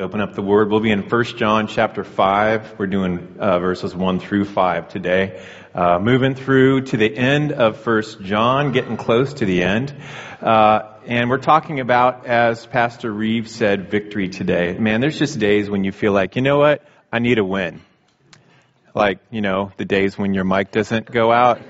open up the Word. We'll be in 1 John chapter 5. We're doing uh, verses 1 through 5 today. Uh, moving through to the end of 1 John, getting close to the end. Uh, and we're talking about, as Pastor Reeves said, victory today. Man, there's just days when you feel like, you know what? I need a win. Like, you know, the days when your mic doesn't go out.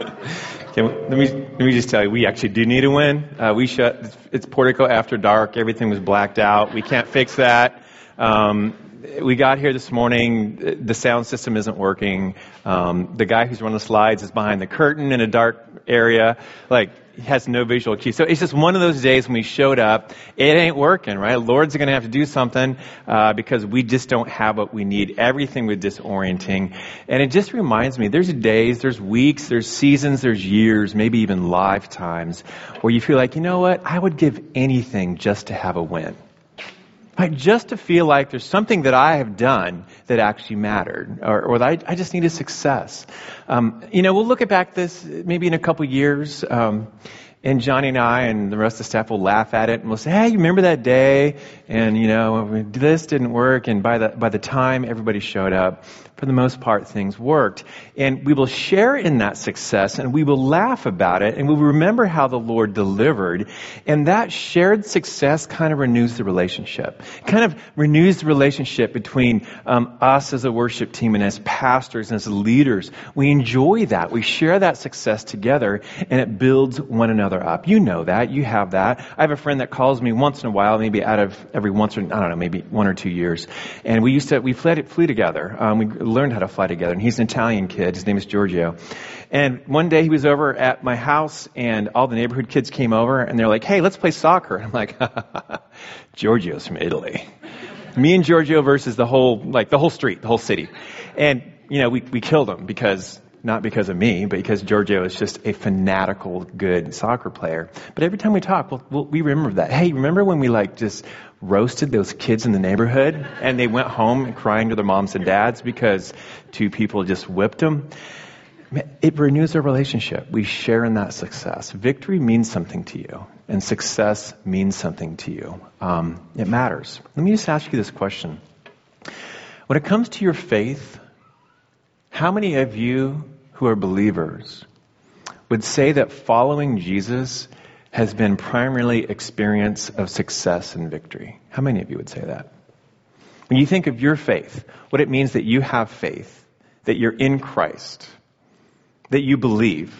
Can, let me let me just tell you, we actually do need a win. Uh, we shut. It's Portico after dark. Everything was blacked out. We can't fix that. Um, we got here this morning. The sound system isn't working. Um, the guy who's running the slides is behind the curtain in a dark area. Like has no visual cue. So it's just one of those days when we showed up, it ain't working, right? Lord's going to have to do something uh, because we just don't have what we need. Everything was disorienting, and it just reminds me: there's days, there's weeks, there's seasons, there's years, maybe even lifetimes, where you feel like, you know what? I would give anything just to have a win. Right? Just to feel like there's something that I have done that actually mattered, or, or that I, I just needed success. Um, you know, we'll look at back this maybe in a couple years. Um, and Johnny and I and the rest of the staff will laugh at it and we'll say, "Hey, you remember that day?" And you know, this didn't work. And by the by the time everybody showed up, for the most part, things worked. And we will share in that success and we will laugh about it and we'll remember how the Lord delivered. And that shared success kind of renews the relationship. kind of renews the relationship between um, us as a worship team and as pastors and as leaders. We enjoy that. We share that success together and it builds one another up. You know that. You have that. I have a friend that calls me once in a while, maybe out of every once or, I don't know, maybe one or two years. And we used to, we flew, flew together. Um, we learned how to fly together. And he's an Italian kid. His name is Giorgio. And one day he was over at my house and all the neighborhood kids came over and they're like, hey, let's play soccer. And I'm like, Giorgio's from Italy. Me and Giorgio versus the whole, like the whole street, the whole city. And, you know, we, we killed him because not because of me, but because Giorgio is just a fanatical, good soccer player. But every time we talk, we'll, we'll, we remember that. Hey, remember when we like just roasted those kids in the neighborhood and they went home crying to their moms and dads because two people just whipped them? It renews our relationship. We share in that success. Victory means something to you, and success means something to you. Um, it matters. Let me just ask you this question. When it comes to your faith, how many of you who are believers would say that following Jesus has been primarily experience of success and victory? How many of you would say that? When you think of your faith, what it means that you have faith, that you're in Christ, that you believe,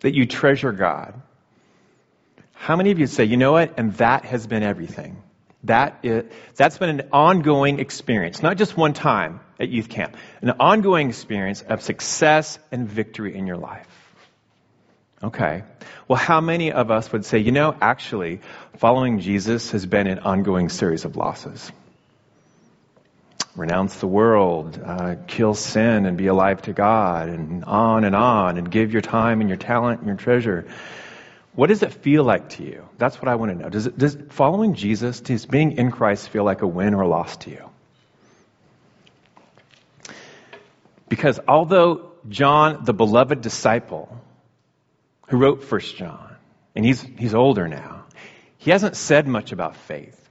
that you treasure God, how many of you say, you know what, and that has been everything? That is, that's been an ongoing experience, not just one time at youth camp, an ongoing experience of success and victory in your life. Okay. Well, how many of us would say, you know, actually, following Jesus has been an ongoing series of losses? Renounce the world, uh, kill sin and be alive to God, and on and on, and give your time and your talent and your treasure. What does it feel like to you? That's what I want to know. Does, it, does following Jesus, does being in Christ feel like a win or loss to you? Because although John, the beloved disciple, who wrote First John, and he's, he's older now, he hasn't said much about faith.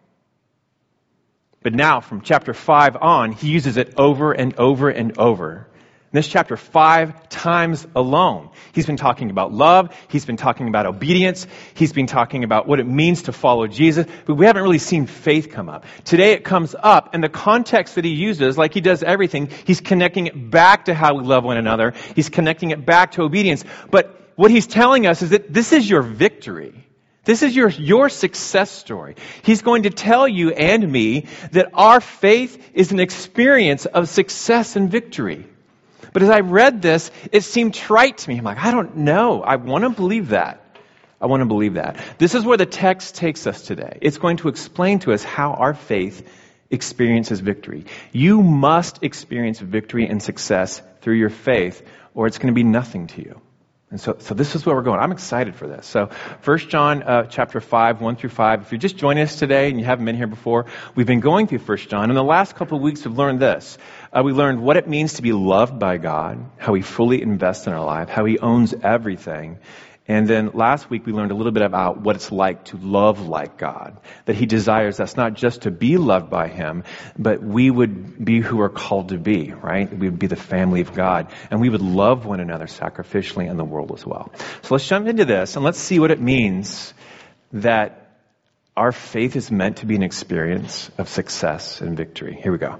But now, from chapter 5 on, he uses it over and over and over this chapter five times alone. He's been talking about love. He's been talking about obedience. He's been talking about what it means to follow Jesus. But we haven't really seen faith come up. Today it comes up and the context that he uses, like he does everything, he's connecting it back to how we love one another. He's connecting it back to obedience. But what he's telling us is that this is your victory. This is your, your success story. He's going to tell you and me that our faith is an experience of success and victory. But as I read this, it seemed trite to me. I'm like, I don't know. I want to believe that. I want to believe that. This is where the text takes us today. It's going to explain to us how our faith experiences victory. You must experience victory and success through your faith, or it's going to be nothing to you. And so, so this is where we're going. I'm excited for this. So, 1 John uh, chapter 5, 1 through 5. If you're just joining us today and you haven't been here before, we've been going through 1 John. In the last couple of weeks, we've learned this. Uh, we learned what it means to be loved by God, how He fully invests in our life, how He owns everything, And then last week we learned a little bit about what it's like to love like God. That He desires us not just to be loved by Him, but we would be who we're called to be, right? We would be the family of God. And we would love one another sacrificially in the world as well. So let's jump into this and let's see what it means that our faith is meant to be an experience of success and victory. Here we go.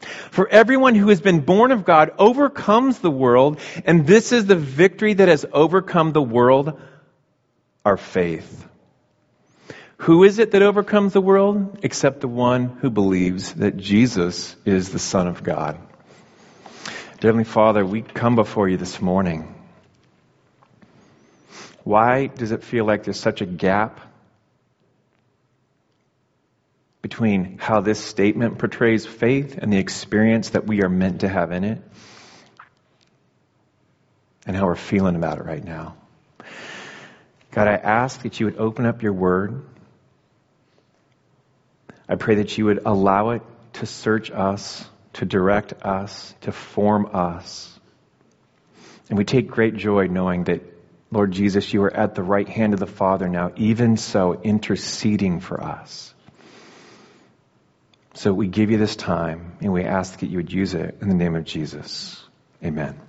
For everyone who has been born of God overcomes the world and this is the victory that has overcome the world, our faith. Who is it that overcomes the world? Except the one who believes that Jesus is the Son of God. Heavenly Father, we come before you this morning. Why does it feel like there's such a gap between how this statement portrays faith and the experience that we are meant to have in it and how we're feeling about it right now? God, I ask that you would open up your word I pray that you would allow it to search us, to direct us, to form us. And we take great joy knowing that, Lord Jesus, you are at the right hand of the Father now, even so interceding for us. So we give you this time and we ask that you would use it in the name of Jesus. Amen.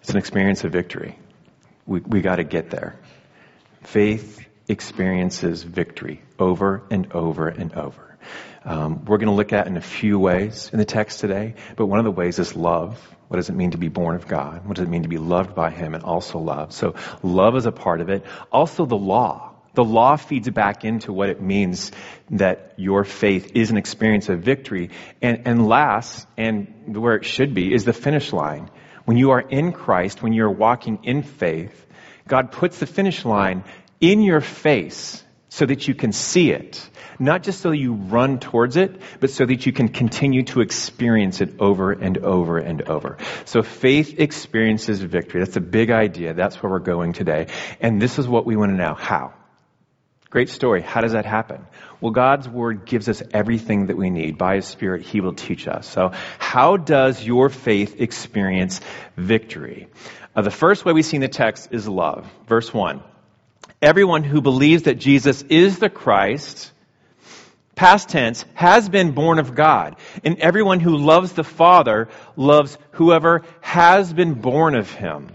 It's an experience of victory. We, we got to get there. Faith experiences victory over and over and over. Um, we're going to look at in a few ways in the text today, but one of the ways is love. What does it mean to be born of God? What does it mean to be loved by Him and also loved? So love is a part of it. Also the law. The law feeds back into what it means that your faith is an experience of victory. And, and last, and where it should be, is the finish line. When you are in Christ, when you're walking in faith, God puts the finish line in your face so that you can see it. Not just so you run towards it, but so that you can continue to experience it over and over and over. So faith experiences victory. That's a big idea. That's where we're going today. And this is what we want to know. How? Great story. How does that happen? Well, God's Word gives us everything that we need. By His Spirit, He will teach us. So, how does your faith experience victory? Uh, the first way we see in the text is love. Verse 1 everyone who believes that Jesus is the Christ, past tense, has been born of God. And everyone who loves the Father loves whoever has been born of him.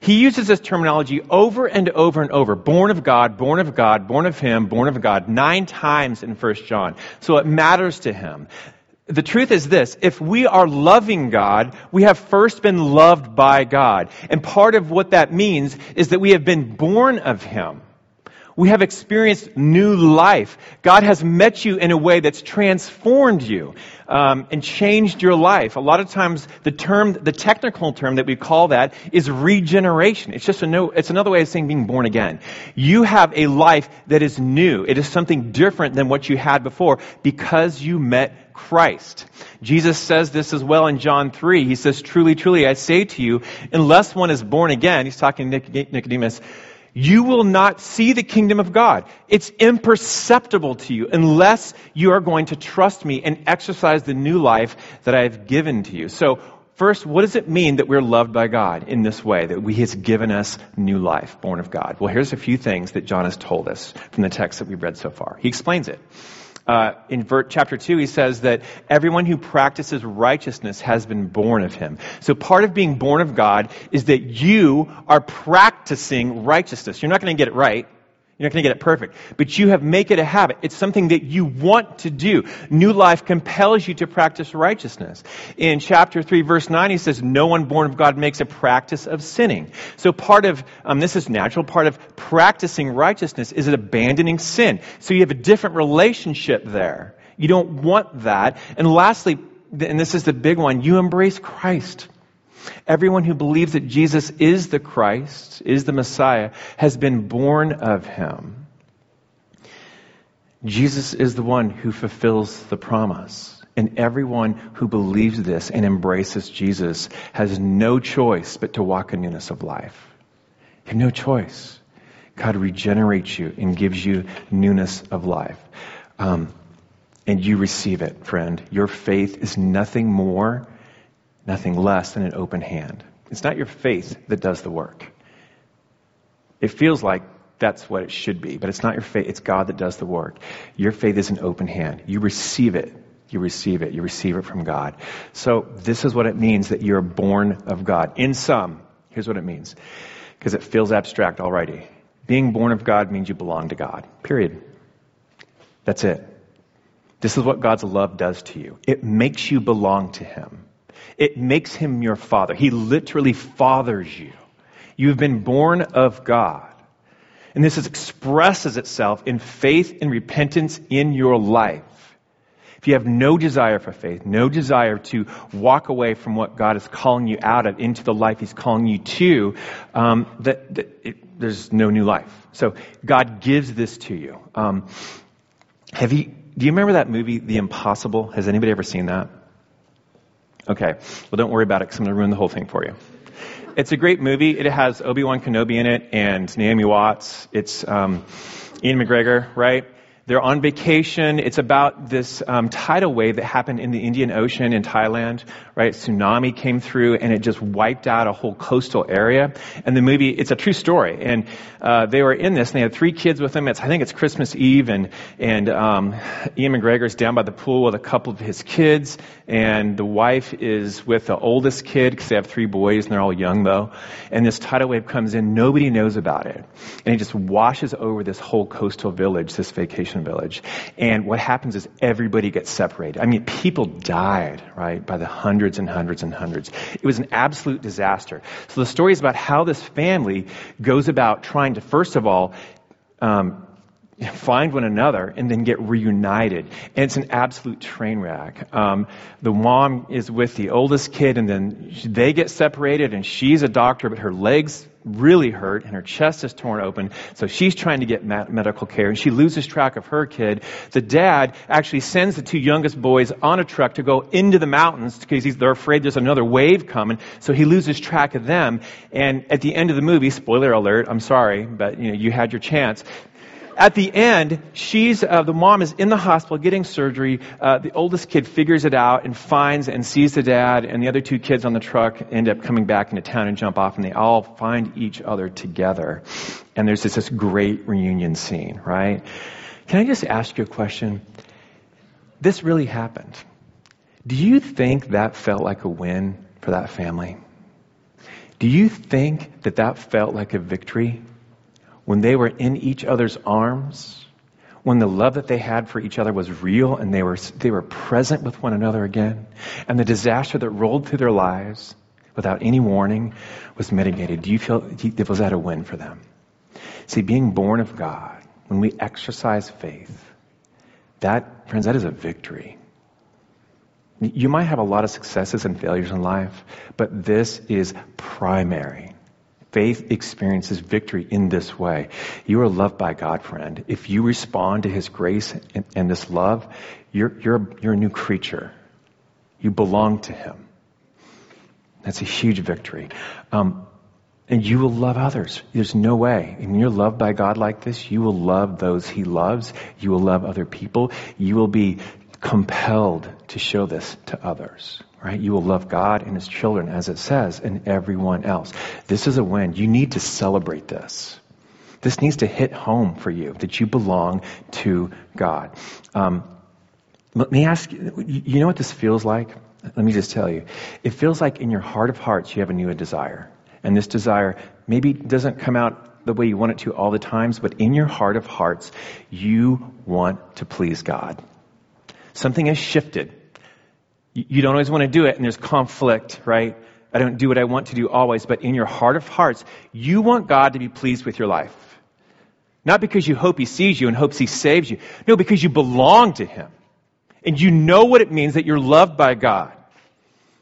He uses this terminology over and over and over. Born of God, born of God, born of Him, born of God, nine times in 1 John. So it matters to him the truth is this if we are loving God, we have first been loved by God. And part of what that means is that we have been born of Him. We have experienced new life. God has met you in a way that's transformed you um, and changed your life. A lot of times, the term, the technical term that we call that is regeneration. It's just a no, it's another way of saying being born again. You have a life that is new. It is something different than what you had before because you met Christ. Jesus says this as well in John 3. He says, Truly, truly, I say to you, unless one is born again, he's talking to Nicodemus, you will not see the kingdom of God. It's imperceptible to you unless you are going to trust me and exercise the new life that I have given to you. So, first, what does it mean that we're loved by God in this way, that He has given us new life, born of God? Well, here's a few things that John has told us from the text that we've read so far. He explains it. Uh, in chapter 2, he says that everyone who practices righteousness has been born of him. So part of being born of God is that you are practicing righteousness. You're not going to get it right. You're not going to get it perfect, but you have make it a habit. It's something that you want to do. New life compels you to practice righteousness. In chapter 3 verse 9 he says, no one born of God makes a practice of sinning. So part of, um, this is natural, part of practicing righteousness is abandoning sin. So you have a different relationship there. You don't want that. And lastly, and this is the big one, you embrace Christ. Everyone who believes that Jesus is the Christ, is the Messiah, has been born of him. Jesus is the one who fulfills the promise. And everyone who believes this and embraces Jesus has no choice but to walk in newness of life. You have no choice. God regenerates you and gives you newness of life. Um, and you receive it, friend. Your faith is nothing more, nothing less than an open hand. It's not your faith that does the work. It feels like that's what it should be, but it's not your faith. It's God that does the work. Your faith is an open hand. You receive it. You receive it. You receive it from God. So this is what it means that you're born of God. In sum, here's what it means. Because it feels abstract already. Being born of God means you belong to God. Period. That's it. This is what God's love does to you. It makes you belong to Him. It makes Him your Father. He literally fathers you. You have been born of God. And this expresses itself in faith and repentance in your life. If you have no desire for faith, no desire to walk away from what God is calling you out of into the life He's calling you to, um, that, that it, there's no new life. So God gives this to you. Um, have you? Do you remember that movie, The Impossible? Has anybody ever seen that? Okay. Well, don't worry about it because I'm going to ruin the whole thing for you. It's a great movie. It has Obi Wan Kenobi in it and Naomi Watts. It's um, Ian McGregor, right? They're on vacation. It's about this um, tidal wave that happened in the Indian Ocean in Thailand, right? Tsunami came through and it just wiped out a whole coastal area. And the movie, it's a true story. And uh, they were in this and they had three kids with them. It's, I think it's Christmas Eve and, and um, Ian McGregor's down by the pool with a couple of his kids and the wife is with the oldest kid because they have three boys and they're all young though. And this tidal wave comes in. Nobody knows about it. And it just washes over this whole coastal village, this vacation village. And what happens is everybody gets separated. I mean, people died, right, by the hundreds and hundreds and hundreds. It was an absolute disaster. So the story is about how this family goes about trying to, first of all, um, find one another and then get reunited. And it's an absolute train wreck. Um, the mom is with the oldest kid and then they get separated and she's a doctor, but her legs really hurt and her chest is torn open. So she's trying to get medical care and she loses track of her kid. The dad actually sends the two youngest boys on a truck to go into the mountains because they're afraid there's another wave coming. So he loses track of them. And at the end of the movie, spoiler alert, I'm sorry, but you know, you had your chance at the end, she's uh, the mom is in the hospital getting surgery. Uh, the oldest kid figures it out and finds and sees the dad, and the other two kids on the truck end up coming back into town and jump off, and they all find each other together. And there's this, this great reunion scene, right? Can I just ask you a question? This really happened. Do you think that felt like a win for that family? Do you think that that felt like a victory? When they were in each other's arms, when the love that they had for each other was real and they were, they were present with one another again, and the disaster that rolled through their lives without any warning was mitigated. Do you feel, was that a win for them? See, being born of God, when we exercise faith, that, friends, that is a victory. You might have a lot of successes and failures in life, but this is primary. Faith experiences victory in this way. You are loved by God, friend. If you respond to His grace and, and this love, you're, you're, you're a new creature. You belong to Him. That's a huge victory. Um, and you will love others. There's no way. And when you're loved by God like this, you will love those He loves. You will love other people. You will be compelled to show this to others right? You will love God and His children, as it says, and everyone else. This is a win. You need to celebrate this. This needs to hit home for you that you belong to God. Um, let me ask you, you know what this feels like? Let me just tell you. It feels like in your heart of hearts you have a new desire. And this desire maybe doesn't come out the way you want it to all the times, but in your heart of hearts, you want to please God. Something has shifted you don't always want to do it, and there's conflict, right? I don't do what I want to do always, but in your heart of hearts, you want God to be pleased with your life. Not because you hope He sees you and hopes He saves you. No, because you belong to Him. And you know what it means that you're loved by God.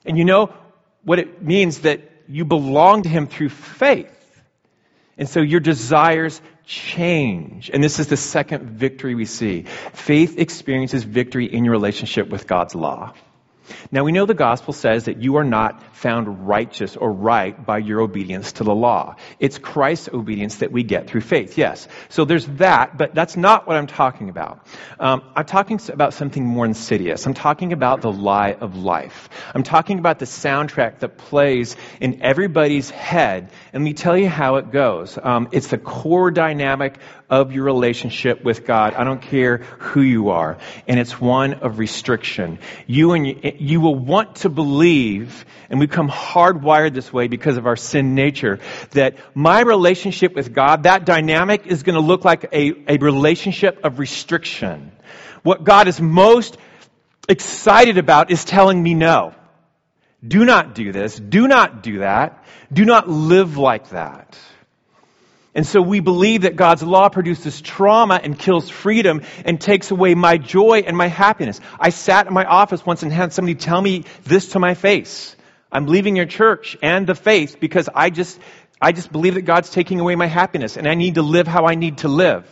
And you know what it means that you belong to Him through faith. And so your desires change. And this is the second victory we see. Faith experiences victory in your relationship with God's law. Now we know the gospel says that you are not found righteous or right by your obedience to the law. It's Christ's obedience that we get through faith. Yes. So there's that, but that's not what I'm talking about. Um, I'm talking about something more insidious. I'm talking about the lie of life. I'm talking about the soundtrack that plays in everybody's head. And let me tell you how it goes. Um, it's the core dynamic of your relationship with God. I don't care who you are. And it's one of restriction. You and you, you will want to believe, and become hardwired this way because of our sin nature, that my relationship with God, that dynamic is going to look like a, a relationship of restriction. What God is most excited about is telling me no. Do not do this. Do not do that. Do not live like that. And so we believe that God's law produces trauma and kills freedom and takes away my joy and my happiness. I sat in my office once and had somebody tell me this to my face. I'm leaving your church and the faith because I just, I just believe that God's taking away my happiness and I need to live how I need to live.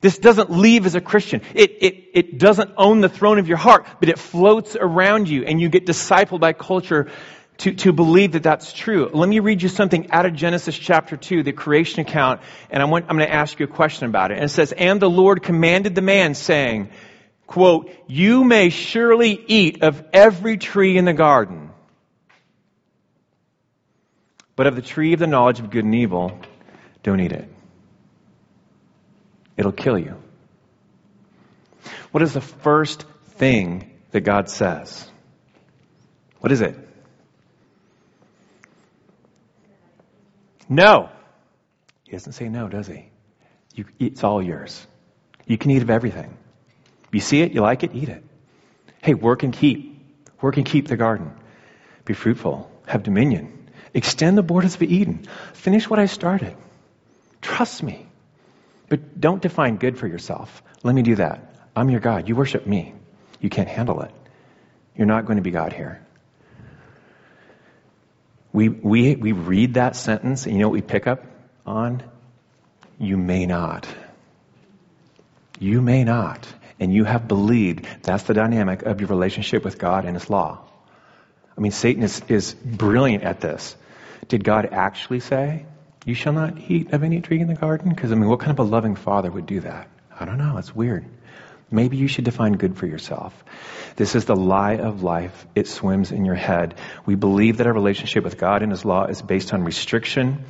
This doesn't leave as a Christian. It, it, it doesn't own the throne of your heart, but it floats around you and you get discipled by culture to, to believe that that's true. Let me read you something out of Genesis chapter 2, the creation account, and I want, I'm going to ask you a question about it. And it says, And the Lord commanded the man, saying, quote, You may surely eat of every tree in the garden, but of the tree of the knowledge of good and evil, don't eat it. It'll kill you. What is the first thing that God says? What is it? No. He doesn't say no, does he? You, it's all yours. You can eat of everything. You see it, you like it, eat it. Hey, work and keep. Work and keep the garden. Be fruitful. Have dominion. Extend the borders of Eden. Finish what I started. Trust me. But don't define good for yourself. Let me do that. I'm your God. You worship me. You can't handle it. You're not going to be God here. We, we, we read that sentence, and you know what we pick up on? You may not. You may not. And you have believed that's the dynamic of your relationship with God and His law. I mean, Satan is, is brilliant at this. Did God actually say, You shall not eat of any tree in the garden? Because, I mean, what kind of a loving father would do that? I don't know. It's weird. Maybe you should define good for yourself. This is the lie of life. It swims in your head. We believe that our relationship with God and His law is based on restriction,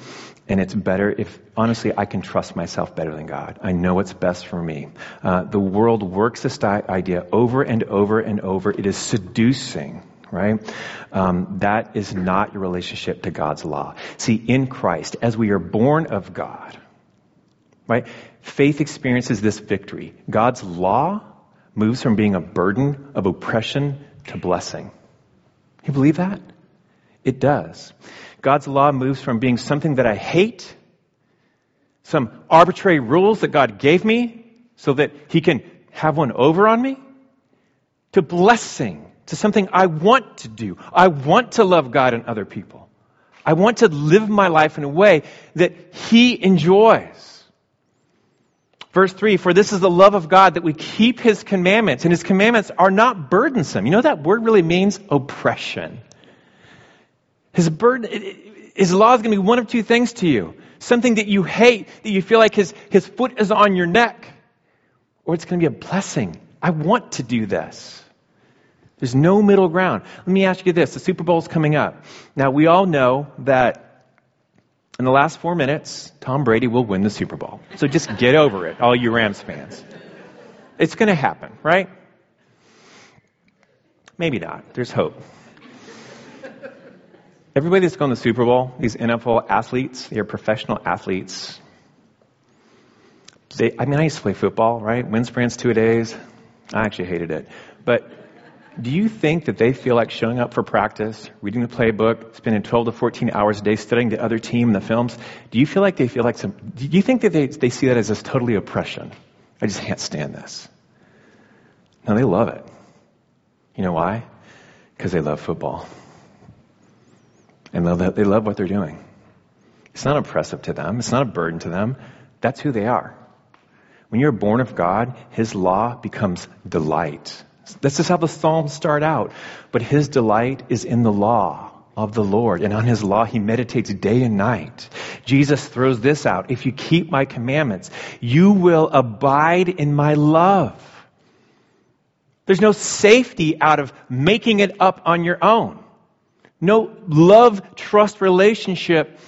and it's better if, honestly, I can trust myself better than God. I know what's best for me. Uh, the world works this idea over and over and over. It is seducing right? Um, that is not your relationship to God's law. See, in Christ, as we are born of God, right? Faith experiences this victory. God's law moves from being a burden of oppression to blessing. You believe that? It does. God's law moves from being something that I hate, some arbitrary rules that God gave me so that He can have one over on me, to blessing, to something I want to do. I want to love God and other people. I want to live my life in a way that He enjoys. Verse 3 For this is the love of God that we keep his commandments, and his commandments are not burdensome. You know that word really means oppression. His burden, his law is going to be one of two things to you something that you hate, that you feel like his, his foot is on your neck, or it's going to be a blessing. I want to do this. There's no middle ground. Let me ask you this the Super Bowl is coming up. Now, we all know that in the last four minutes, Tom Brady will win the Super Bowl. So just get over it, all you Rams fans. It's going to happen, right? Maybe not. There's hope. Everybody that's going to the Super Bowl, these NFL athletes, they're professional athletes. They, I mean, I used to play football, right? Wind sprints two days. I actually hated it. But do you think that they feel like showing up for practice, reading the playbook, spending 12 to 14 hours a day studying the other team and the films? Do you feel like they feel like some, do you think that they, they see that as this totally oppression? I just can't stand this. No, they love it. You know why? Because they love football. And they love what they're doing. It's not oppressive to them. It's not a burden to them. That's who they are. When you're born of God, His law becomes delight. This is how the Psalms start out. But His delight is in the law of the Lord, and on His law He meditates day and night. Jesus throws this out. If you keep my commandments, you will abide in my love. There's no safety out of making it up on your own. No love trust relationship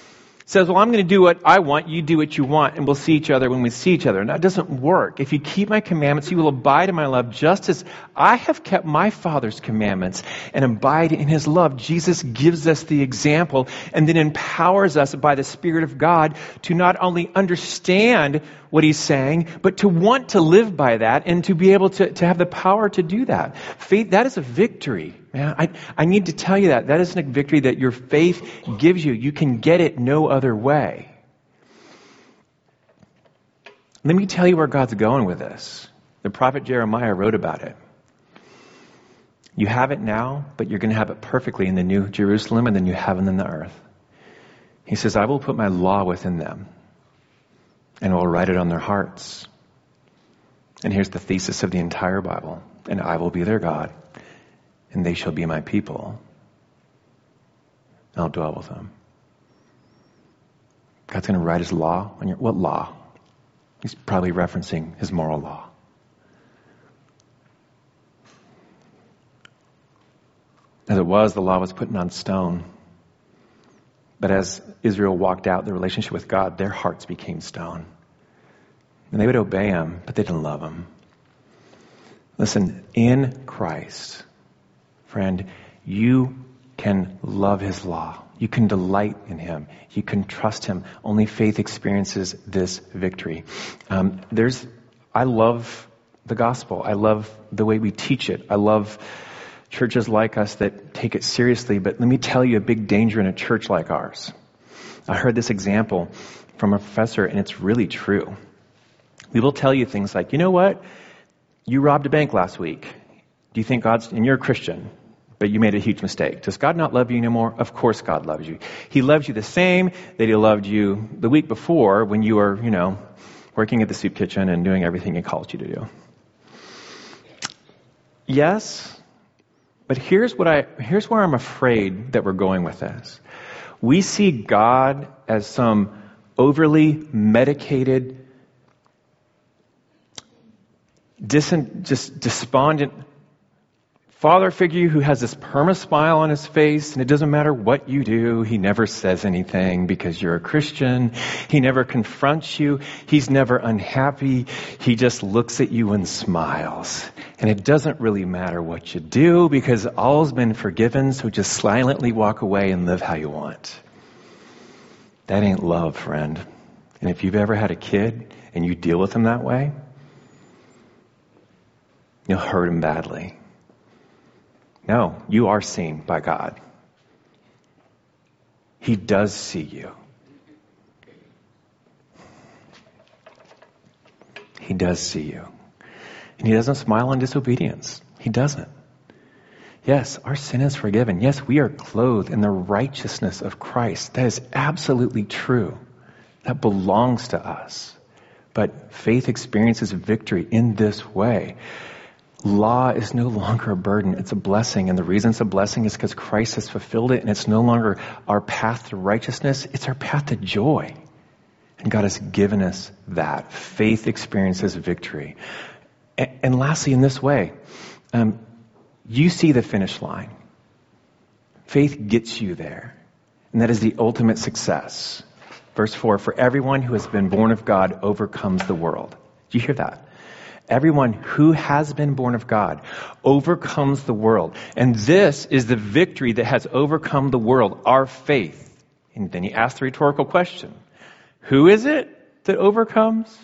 says, well, I'm going to do what I want, you do what you want, and we'll see each other when we see each other. And that doesn't work. If you keep my commandments, you will abide in my love just as I have kept my Father's commandments and abide in his love. Jesus gives us the example and then empowers us by the Spirit of God to not only understand what he's saying, but to want to live by that and to be able to, to have the power to do that. Faith, that is a victory. Man, I, I need to tell you that. That is a victory that your faith gives you. You can get it no other way. Let me tell you where God's going with this. The prophet Jeremiah wrote about it. You have it now, but you're going to have it perfectly in the new Jerusalem and the new heaven and the earth. He says, I will put my law within them and will write it on their hearts. And here's the thesis of the entire Bible. And I will be their God, and they shall be my people. I'll dwell with them. God's going to write his law on your, what law? He's probably referencing his moral law. As it was, the law was put on stone. But as Israel walked out the relationship with God, their hearts became stone. And they would obey him, but they didn't love him. Listen, in Christ, friend, you can love his law. You can delight in him. You can trust him. Only faith experiences this victory. Um, there's, I love the gospel. I love the way we teach it. I love churches like us that take it seriously, but let me tell you a big danger in a church like ours. I heard this example from a professor, and it's really true. We will tell you things like, you know what? You robbed a bank last week. Do you think God's, and you're a Christian, but you made a huge mistake. Does God not love you anymore? Of course God loves you. He loves you the same that He loved you the week before when you were, you know, working at the soup kitchen and doing everything He called you to do. Yes, but here's what I, here's where I'm afraid that we're going with this. We see God as some overly medicated, dis- just despondent father figure who has this perma smile on his face, and it doesn't matter what you do, he never says anything because you're a Christian. He never confronts you. He's never unhappy. He just looks at you and smiles. And it doesn't really matter what you do because all's been forgiven, so just silently walk away and live how you want. That ain't love, friend. And if you've ever had a kid and you deal with him that way, you'll hurt him badly. No, you are seen by God. He does see you. He does see you. And He doesn't smile on disobedience. He doesn't. Yes, our sin is forgiven. Yes, we are clothed in the righteousness of Christ. That is absolutely true. That belongs to us. But faith experiences victory in this way law is no longer a burden, it's a blessing. And the reason it's a blessing is because Christ has fulfilled it, and it's no longer our path to righteousness, it's our path to joy. And God has given us that. Faith experiences victory. And, lastly, in this way, um, you see the finish line. Faith gets you there. And that is the ultimate success. Verse 4 For everyone who has been born of God overcomes the world. Do you hear that? Everyone who has been born of God overcomes the world. And this is the victory that has overcome the world, our faith. And then he asks the rhetorical question Who is it that overcomes?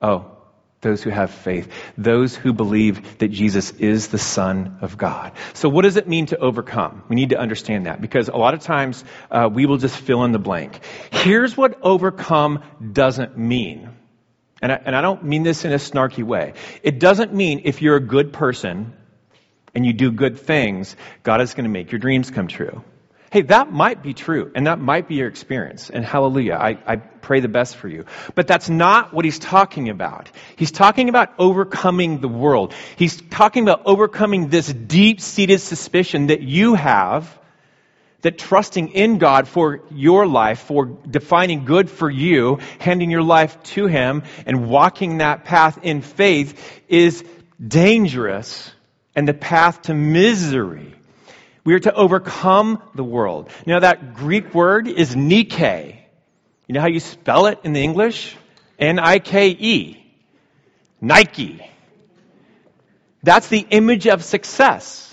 Oh, those who have faith, those who believe that Jesus is the Son of God. So, what does it mean to overcome? We need to understand that because a lot of times uh, we will just fill in the blank. Here's what overcome doesn't mean. And I, and I don't mean this in a snarky way. It doesn't mean if you're a good person and you do good things, God is going to make your dreams come true. Hey, that might be true, and that might be your experience, and hallelujah, I, I pray the best for you. But that's not what he's talking about. He's talking about overcoming the world. He's talking about overcoming this deep-seated suspicion that you have that trusting in God for your life, for defining good for you, handing your life to Him, and walking that path in faith is dangerous and the path to misery. We are to overcome the world. Now that Greek word is Nike. You know how you spell it in the English? N-I-K-E. Nike. That's the image of success.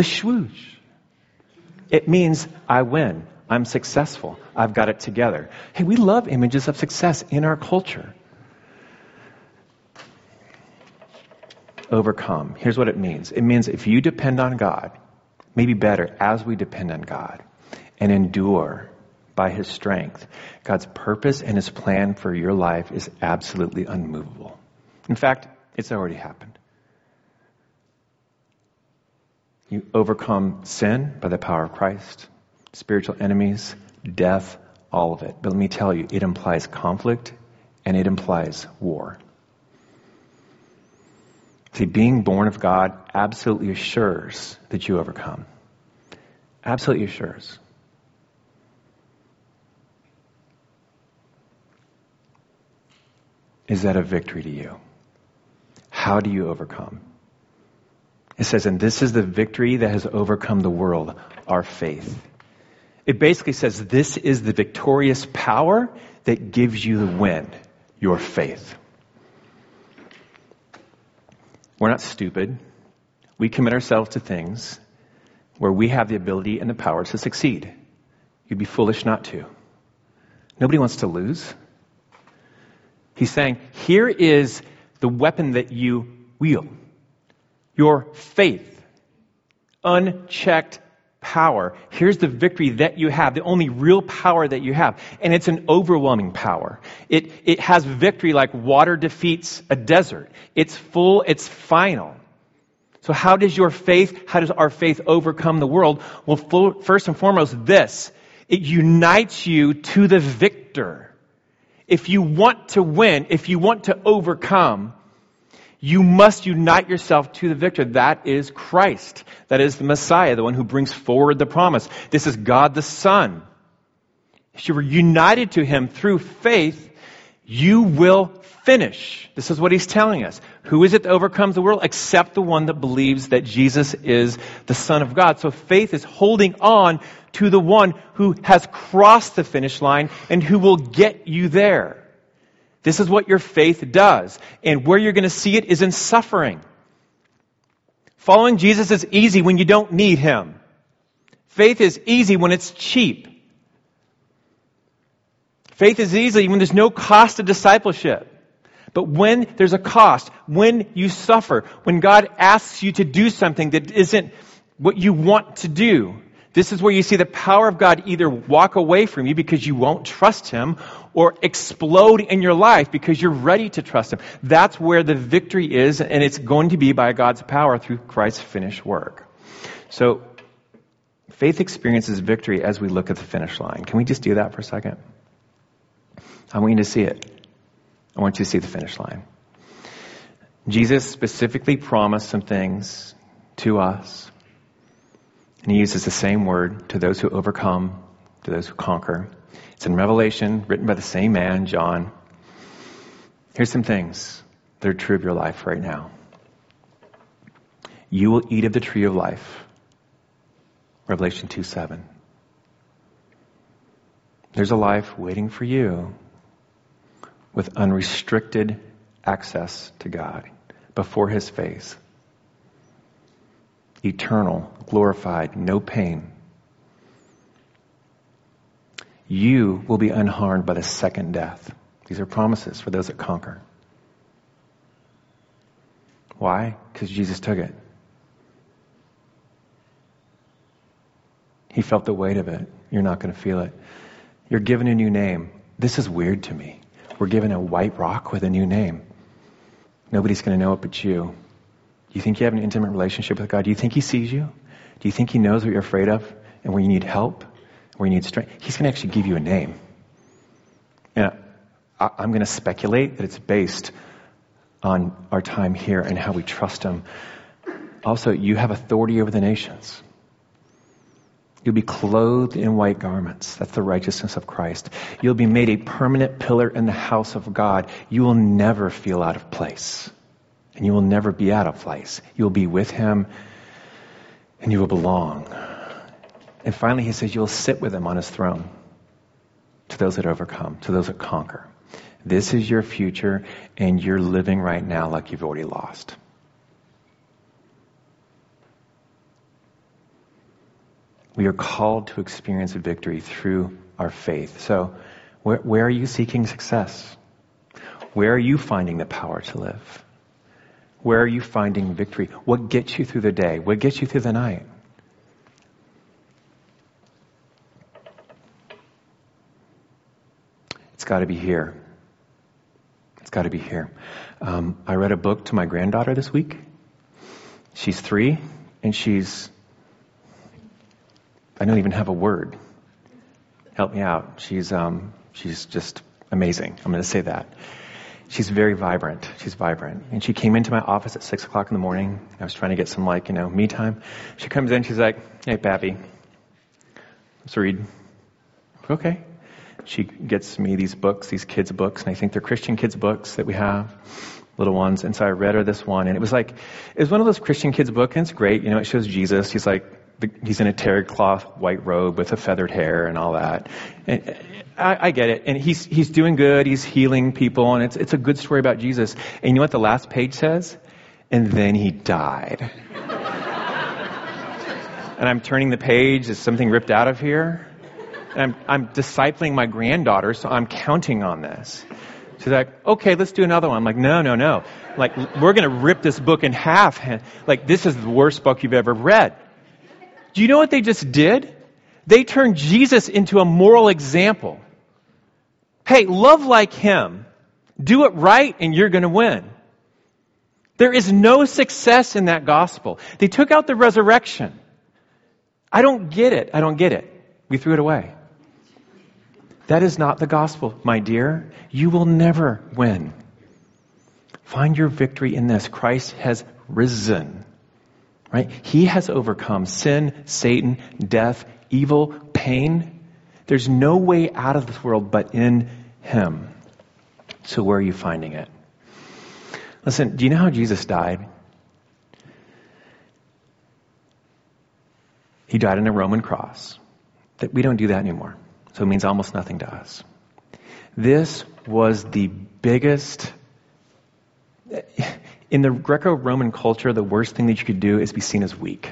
The swoosh. It means I win. I'm successful. I've got it together. Hey, we love images of success in our culture. Overcome. Here's what it means it means if you depend on God, maybe better, as we depend on God, and endure by His strength, God's purpose and His plan for your life is absolutely unmovable. In fact, it's already happened. You overcome sin by the power of Christ, spiritual enemies, death, all of it. But let me tell you, it implies conflict and it implies war. See, being born of God absolutely assures that you overcome. Absolutely assures. Is that a victory to you? How do you overcome? It says, and this is the victory that has overcome the world, our faith. It basically says, this is the victorious power that gives you the win, your faith. We're not stupid. We commit ourselves to things where we have the ability and the power to succeed. You'd be foolish not to. Nobody wants to lose. He's saying, here is the weapon that you wield your faith, unchecked power. Here's the victory that you have, the only real power that you have. And it's an overwhelming power. It, it has victory like water defeats a desert. It's full, it's final. So how does your faith, how does our faith overcome the world? Well, first and foremost, this. It unites you to the victor. If you want to win, if you want to overcome, you must unite yourself to the victor. That is Christ. That is the Messiah, the one who brings forward the promise. This is God the Son. If you were united to Him through faith, you will finish. This is what He's telling us. Who is it that overcomes the world? Except the one that believes that Jesus is the Son of God. So faith is holding on to the one who has crossed the finish line and who will get you there. This is what your faith does. And where you're going to see it is in suffering. Following Jesus is easy when you don't need Him. Faith is easy when it's cheap. Faith is easy when there's no cost of discipleship. But when there's a cost, when you suffer, when God asks you to do something that isn't what you want to do, this is where you see the power of God either walk away from you because you won't trust Him or explode in your life because you're ready to trust Him. That's where the victory is, and it's going to be by God's power through Christ's finished work. So, faith experiences victory as we look at the finish line. Can we just do that for a second? I want you to see it. I want you to see the finish line. Jesus specifically promised some things to us and he uses the same word to those who overcome, to those who conquer. It's in Revelation, written by the same man, John. Here's some things that are true of your life right now. You will eat of the tree of life. Revelation 2 7. There's a life waiting for you with unrestricted access to God before His face eternal, glorified, no pain. You will be unharmed by the second death. These are promises for those that conquer. Why? Because Jesus took it. He felt the weight of it. You're not going to feel it. You're given a new name. This is weird to me. We're given a white rock with a new name. Nobody's going to know it but you. Do you think you have an intimate relationship with God? Do you think He sees you? Do you think He knows what you're afraid of and where you need help, where you need strength? He's going to actually give you a name. And I'm going to speculate that it's based on our time here and how we trust Him. Also, you have authority over the nations. You'll be clothed in white garments. That's the righteousness of Christ. You'll be made a permanent pillar in the house of God. You will never feel out of place. And you will never be out of place. You'll be with Him and you will belong. And finally, He says, You'll sit with Him on His throne to those that overcome, to those that conquer. This is your future, and you're living right now like you've already lost. We are called to experience victory through our faith. So, where, where are you seeking success? Where are you finding the power to live? Where are you finding victory? What gets you through the day? What gets you through the night? It's got to be here. It's got to be here. Um, I read a book to my granddaughter this week. She's three, and she's I don't even have a word. Help me out. She's, um, she's just amazing. I'm going to say that. She's very vibrant. She's vibrant. And she came into my office at six o'clock in the morning. I was trying to get some like, you know, me time. She comes in, she's like, hey, Pappy, let's read. Okay. She gets me these books, these kids' books, and I think they're Christian kids' books that we have, little ones. And so I read her this one, and it was like, it was one of those Christian kids' books, and it's great. You know, it shows Jesus. He's like he's in a terry cloth white robe with a feathered hair and all that. And I, I, get it. And he's, he's doing good. He's healing people. And it's, it's a good story about Jesus. And you know what the last page says? And then he died. and I'm turning the page. Is something ripped out of here? And I'm, I'm discipling my granddaughter, so I'm counting on this. She's like, okay, let's do another one. I'm like, no, no, no. Like, we're going to rip this book in half. Like, this is the worst book you've ever read. Do you know what they just did? They turned Jesus into a moral example. Hey, love like him. Do it right and you're going to win. There is no success in that gospel. They took out the resurrection. I don't get it. I don't get it. We threw it away. That is not the gospel, my dear. You will never win. Find your victory in this. Christ has risen. Right? He has overcome sin, Satan, death, evil, pain. There's no way out of this world but in Him. So where are you finding it? Listen, do you know how Jesus died? He died on a Roman cross. That we don't do that anymore. So it means almost nothing to us. This was the biggest in the Greco Roman culture, the worst thing that you could do is be seen as weak.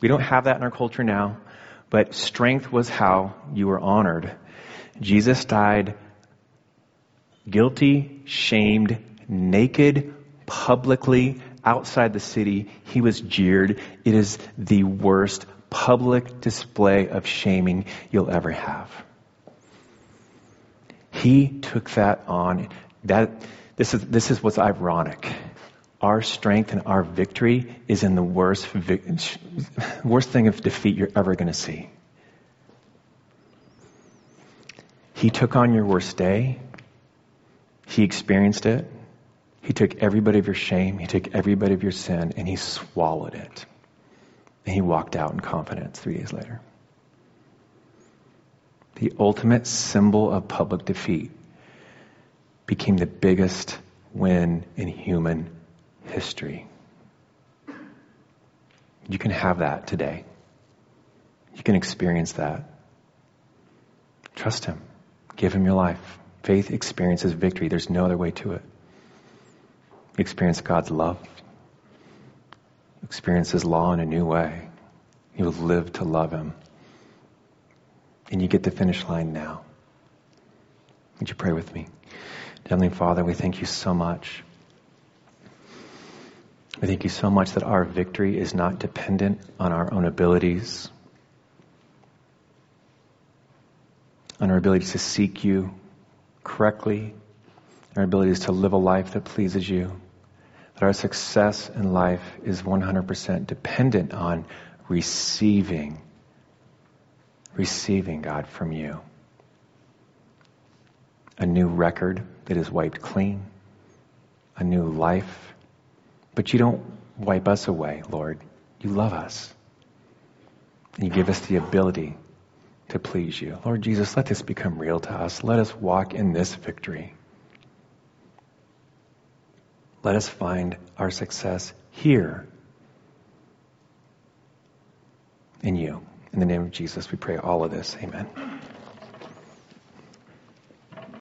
We don't have that in our culture now, but strength was how you were honored. Jesus died guilty, shamed, naked, publicly, outside the city. He was jeered. It is the worst public display of shaming you'll ever have. He took that on. That this is, this is what's ironic. Our strength and our victory is in the worst, worst thing of defeat you're ever going to see. He took on your worst day. He experienced it. He took every bit of your shame. He took every bit of your sin and he swallowed it. And he walked out in confidence three days later. The ultimate symbol of public defeat became the biggest win in human history. You can have that today. You can experience that. Trust Him. Give Him your life. Faith experiences victory. There's no other way to it. Experience God's love. Experience His law in a new way. You will live to love Him. And you get the finish line now. Would you pray with me? Heavenly Father, we thank you so much. We thank you so much that our victory is not dependent on our own abilities, on our ability to seek you correctly, our abilities to live a life that pleases you. that our success in life is 100% dependent on receiving, receiving God from you. A new record that is wiped clean, a new life. But you don't wipe us away, Lord. You love us. And you give us the ability to please you. Lord Jesus, let this become real to us. Let us walk in this victory. Let us find our success here in you. In the name of Jesus, we pray all of this. Amen.